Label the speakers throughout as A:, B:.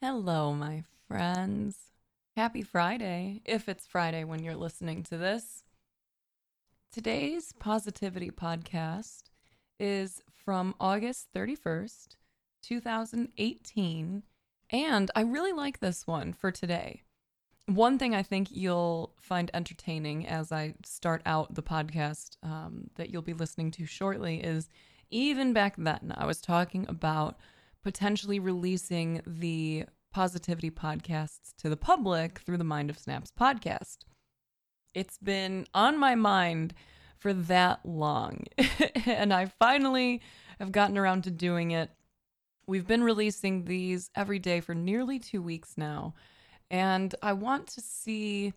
A: Hello, my friends. Happy Friday, if it's Friday when you're listening to this. Today's Positivity Podcast is from August 31st, 2018. And I really like this one for today. One thing I think you'll find entertaining as I start out the podcast um, that you'll be listening to shortly is even back then, I was talking about potentially releasing the positivity podcasts to the public through the Mind of Snaps podcast. It's been on my mind for that long, and I finally have gotten around to doing it. We've been releasing these every day for nearly two weeks now, and I want to see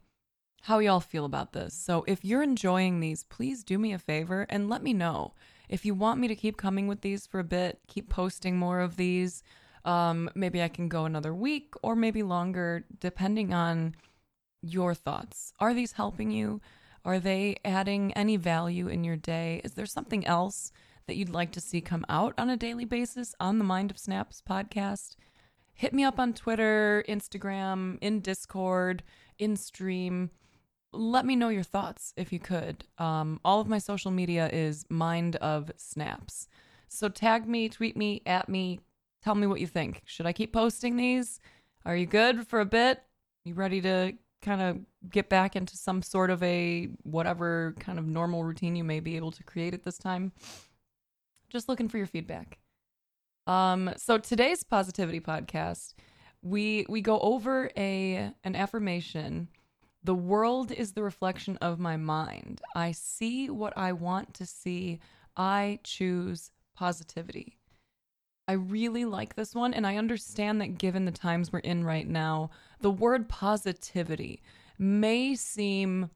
A: how y'all feel about this. So if you're enjoying these, please do me a favor and let me know. If you want me to keep coming with these for a bit, keep posting more of these, um, maybe I can go another week or maybe longer, depending on your thoughts. Are these helping you? Are they adding any value in your day? Is there something else that you'd like to see come out on a daily basis on the Mind of Snaps podcast? Hit me up on Twitter, Instagram, in Discord, in stream. Let me know your thoughts if you could. Um, all of my social media is Mind of Snaps. So tag me, tweet me, at me, tell me what you think. Should I keep posting these? Are you good for a bit? You ready to kind of get back into some sort of a whatever kind of normal routine you may be able to create at this time. Just looking for your feedback. Um, so today's positivity podcast, we we go over a an affirmation. The world is the reflection of my mind. I see what I want to see. I choose positivity. I really like this one, and I understand that given the times we're in right now, the word positivity may seem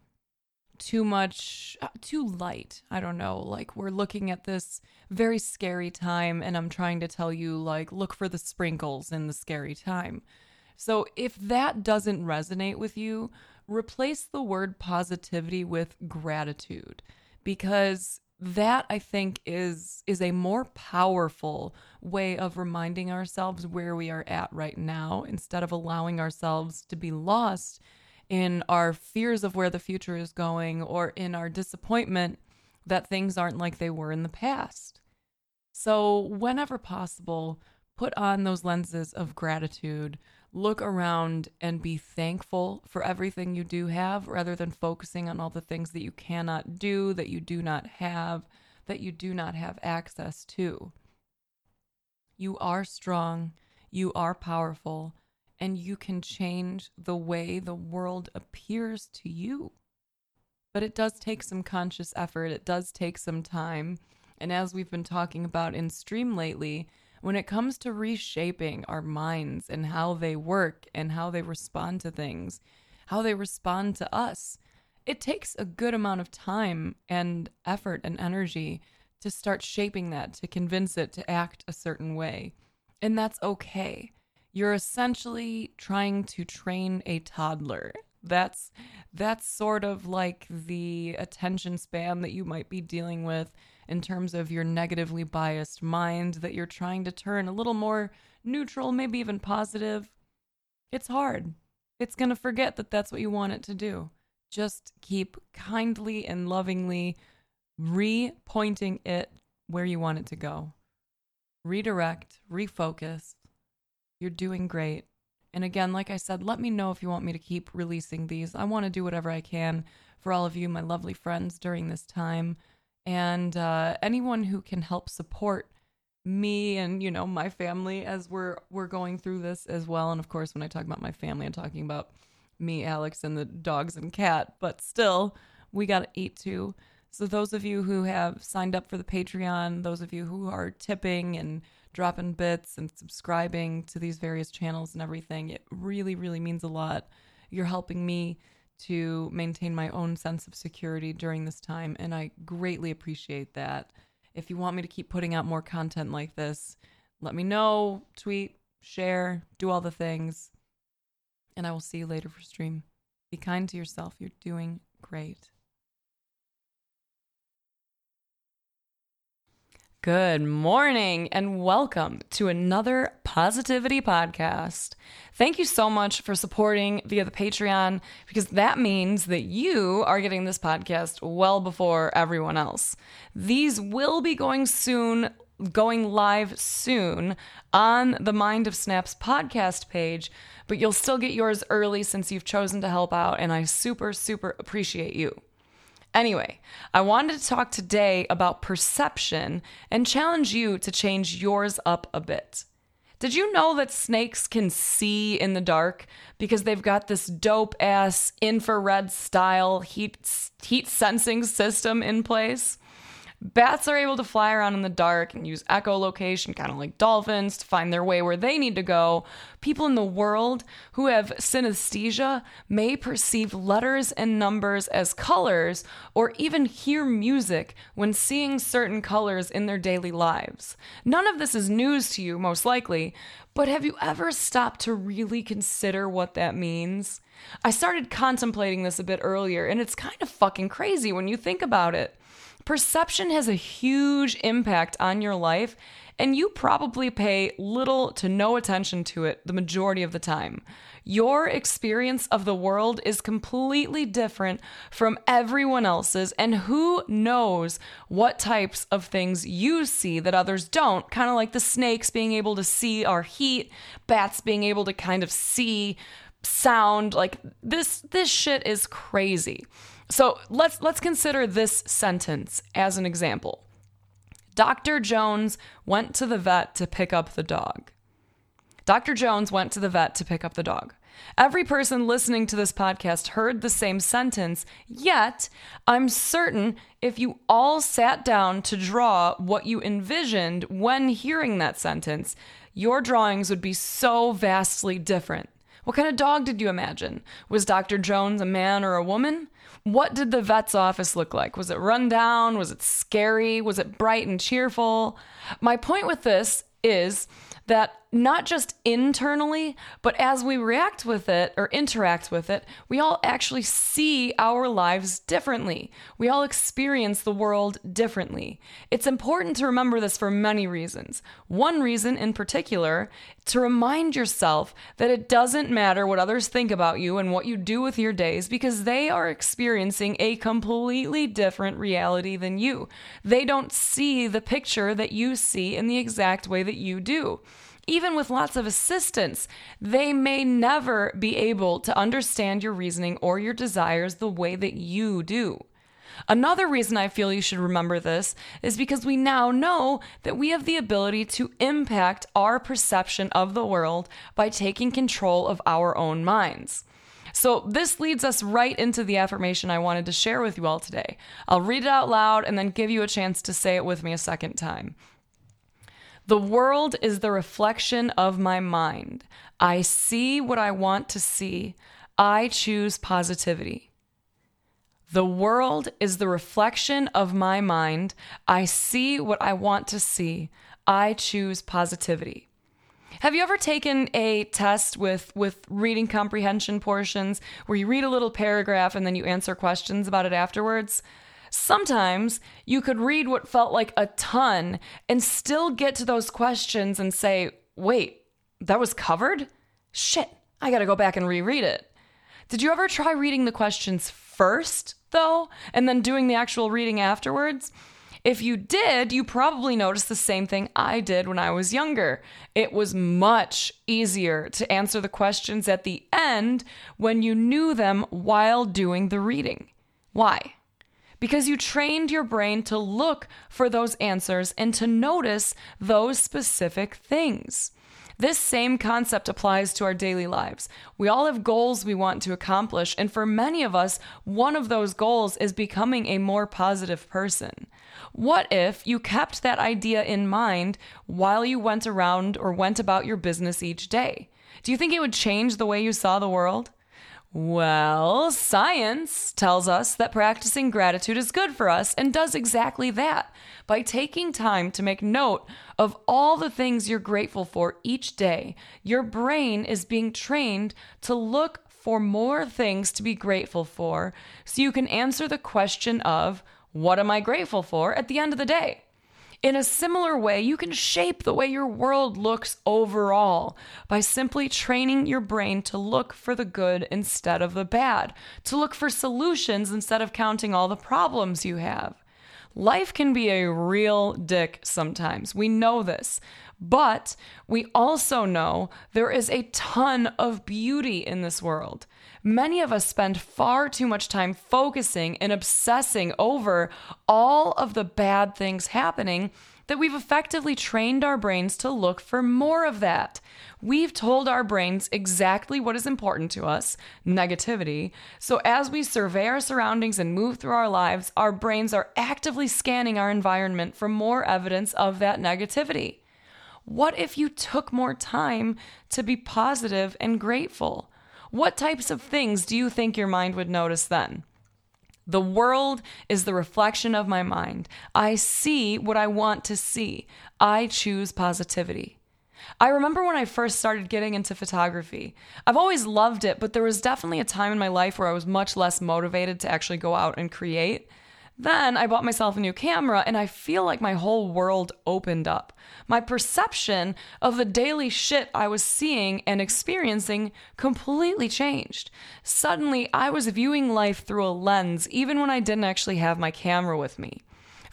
A: too much, uh, too light. I don't know. Like, we're looking at this very scary time, and I'm trying to tell you, like, look for the sprinkles in the scary time. So, if that doesn't resonate with you, replace the word positivity with gratitude because that I think is is a more powerful way of reminding ourselves where we are at right now instead of allowing ourselves to be lost in our fears of where the future is going or in our disappointment that things aren't like they were in the past. So, whenever possible, put on those lenses of gratitude, look around and be thankful for everything you do have rather than focusing on all the things that you cannot do, that you do not have, that you do not have access to. You are strong, you are powerful, and you can change the way the world appears to you. But it does take some conscious effort, it does take some time. And as we've been talking about in stream lately, when it comes to reshaping our minds and how they work and how they respond to things, how they respond to us, it takes a good amount of time and effort and energy to start shaping that, to convince it to act a certain way. And that's okay. You're essentially trying to train a toddler. That's that's sort of like the attention span that you might be dealing with in terms of your negatively biased mind that you're trying to turn a little more neutral, maybe even positive, it's hard. It's going to forget that that's what you want it to do. Just keep kindly and lovingly re pointing it where you want it to go. Redirect, refocus. You're doing great. And again, like I said, let me know if you want me to keep releasing these. I want to do whatever I can for all of you, my lovely friends, during this time and uh, anyone who can help support me and you know my family as we're we're going through this as well. And of course when i talk about my family i'm talking about me alex and the dogs and cat. But still we got to eat too. So those of you who have signed up for the patreon those of you who are tipping and dropping bits and subscribing to these various channels and everything it really really means a lot. You're helping me to maintain my own sense of security during this time, and I greatly appreciate that. If you want me to keep putting out more content like this, let me know, tweet, share, do all the things, and I will see you later for stream. Be kind to yourself. You're doing great. Good morning and welcome to another Positivity Podcast. Thank you so much for supporting via the Patreon because that means that you are getting this podcast well before everyone else. These will be going soon, going live soon on the Mind of Snaps podcast page, but you'll still get yours early since you've chosen to help out, and I super, super appreciate you. Anyway, I wanted to talk today about perception and challenge you to change yours up a bit. Did you know that snakes can see in the dark because they've got this dope ass infrared style heat heat sensing system in place? Bats are able to fly around in the dark and use echolocation, kind of like dolphins, to find their way where they need to go. People in the world who have synesthesia may perceive letters and numbers as colors or even hear music when seeing certain colors in their daily lives. None of this is news to you, most likely, but have you ever stopped to really consider what that means? I started contemplating this a bit earlier, and it's kind of fucking crazy when you think about it. Perception has a huge impact on your life, and you probably pay little to no attention to it the majority of the time. Your experience of the world is completely different from everyone else's, and who knows what types of things you see that others don't? Kind of like the snakes being able to see our heat, bats being able to kind of see sound. Like this, this shit is crazy. So let's let's consider this sentence as an example. Dr. Jones went to the vet to pick up the dog. Dr. Jones went to the vet to pick up the dog. Every person listening to this podcast heard the same sentence, yet I'm certain if you all sat down to draw what you envisioned when hearing that sentence, your drawings would be so vastly different. What kind of dog did you imagine? Was Dr. Jones a man or a woman? What did the vet's office look like? Was it run down? Was it scary? Was it bright and cheerful? My point with this is that not just internally, but as we react with it or interact with it, we all actually see our lives differently. We all experience the world differently. It's important to remember this for many reasons. One reason in particular, to remind yourself that it doesn't matter what others think about you and what you do with your days because they are experiencing a completely different reality than you. They don't see the picture that you see in the exact way that you do even with lots of assistance, they may never be able to understand your reasoning or your desires the way that you do. Another reason I feel you should remember this is because we now know that we have the ability to impact our perception of the world by taking control of our own minds. So, this leads us right into the affirmation I wanted to share with you all today. I'll read it out loud and then give you a chance to say it with me a second time. The world is the reflection of my mind. I see what I want to see. I choose positivity. The world is the reflection of my mind. I see what I want to see. I choose positivity. Have you ever taken a test with with reading comprehension portions where you read a little paragraph and then you answer questions about it afterwards? Sometimes you could read what felt like a ton and still get to those questions and say, wait, that was covered? Shit, I gotta go back and reread it. Did you ever try reading the questions first, though, and then doing the actual reading afterwards? If you did, you probably noticed the same thing I did when I was younger. It was much easier to answer the questions at the end when you knew them while doing the reading. Why? Because you trained your brain to look for those answers and to notice those specific things. This same concept applies to our daily lives. We all have goals we want to accomplish, and for many of us, one of those goals is becoming a more positive person. What if you kept that idea in mind while you went around or went about your business each day? Do you think it would change the way you saw the world? Well, science tells us that practicing gratitude is good for us and does exactly that. By taking time to make note of all the things you're grateful for each day, your brain is being trained to look for more things to be grateful for so you can answer the question of, What am I grateful for at the end of the day? In a similar way, you can shape the way your world looks overall by simply training your brain to look for the good instead of the bad, to look for solutions instead of counting all the problems you have. Life can be a real dick sometimes. We know this. But we also know there is a ton of beauty in this world. Many of us spend far too much time focusing and obsessing over all of the bad things happening that we've effectively trained our brains to look for more of that. We've told our brains exactly what is important to us negativity. So as we survey our surroundings and move through our lives, our brains are actively scanning our environment for more evidence of that negativity. What if you took more time to be positive and grateful? What types of things do you think your mind would notice then? The world is the reflection of my mind. I see what I want to see. I choose positivity. I remember when I first started getting into photography. I've always loved it, but there was definitely a time in my life where I was much less motivated to actually go out and create. Then I bought myself a new camera and I feel like my whole world opened up. My perception of the daily shit I was seeing and experiencing completely changed. Suddenly, I was viewing life through a lens even when I didn't actually have my camera with me.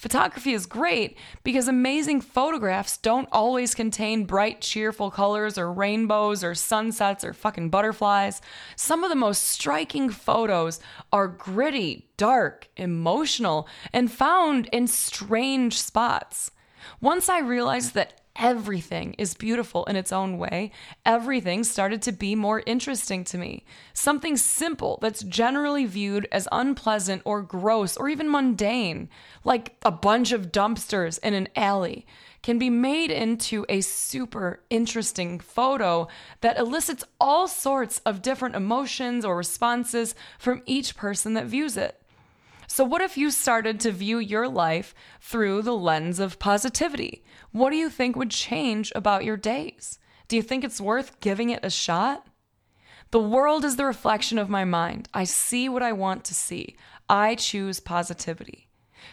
A: Photography is great because amazing photographs don't always contain bright, cheerful colors or rainbows or sunsets or fucking butterflies. Some of the most striking photos are gritty, dark, emotional, and found in strange spots. Once I realized that everything is beautiful in its own way, everything started to be more interesting to me. Something simple that's generally viewed as unpleasant or gross or even mundane, like a bunch of dumpsters in an alley, can be made into a super interesting photo that elicits all sorts of different emotions or responses from each person that views it. So, what if you started to view your life through the lens of positivity? What do you think would change about your days? Do you think it's worth giving it a shot? The world is the reflection of my mind. I see what I want to see. I choose positivity.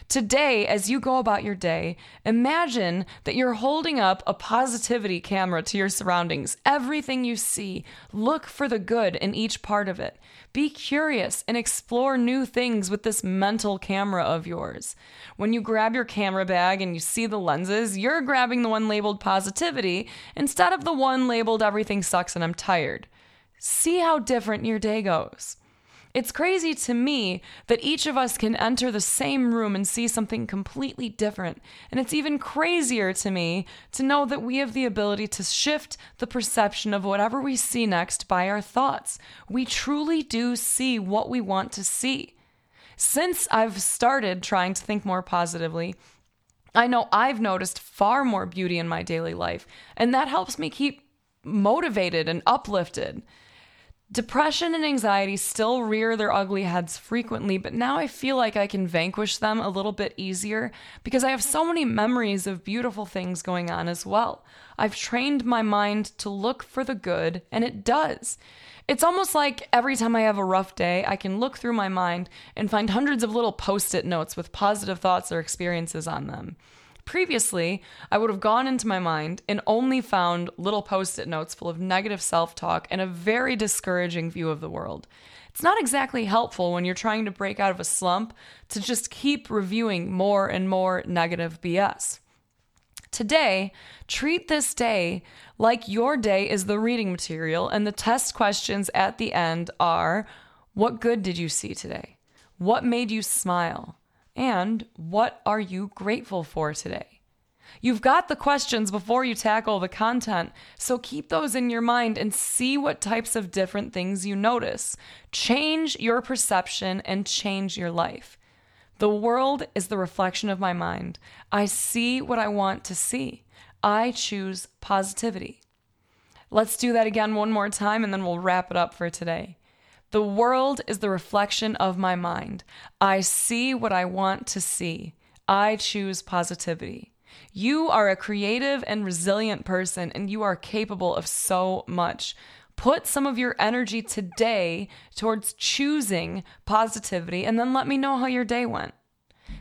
A: Today, as you go about your day, imagine that you're holding up a positivity camera to your surroundings. Everything you see, look for the good in each part of it. Be curious and explore new things with this mental camera of yours. When you grab your camera bag and you see the lenses, you're grabbing the one labeled positivity instead of the one labeled everything sucks and I'm tired. See how different your day goes. It's crazy to me that each of us can enter the same room and see something completely different. And it's even crazier to me to know that we have the ability to shift the perception of whatever we see next by our thoughts. We truly do see what we want to see. Since I've started trying to think more positively, I know I've noticed far more beauty in my daily life, and that helps me keep motivated and uplifted. Depression and anxiety still rear their ugly heads frequently, but now I feel like I can vanquish them a little bit easier because I have so many memories of beautiful things going on as well. I've trained my mind to look for the good, and it does. It's almost like every time I have a rough day, I can look through my mind and find hundreds of little post it notes with positive thoughts or experiences on them. Previously, I would have gone into my mind and only found little post it notes full of negative self talk and a very discouraging view of the world. It's not exactly helpful when you're trying to break out of a slump to just keep reviewing more and more negative BS. Today, treat this day like your day is the reading material, and the test questions at the end are What good did you see today? What made you smile? And what are you grateful for today? You've got the questions before you tackle the content, so keep those in your mind and see what types of different things you notice. Change your perception and change your life. The world is the reflection of my mind. I see what I want to see. I choose positivity. Let's do that again one more time and then we'll wrap it up for today. The world is the reflection of my mind. I see what I want to see. I choose positivity. You are a creative and resilient person, and you are capable of so much. Put some of your energy today towards choosing positivity, and then let me know how your day went.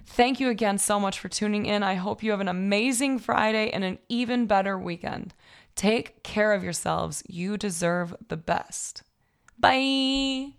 A: Thank you again so much for tuning in. I hope you have an amazing Friday and an even better weekend. Take care of yourselves. You deserve the best. Bye.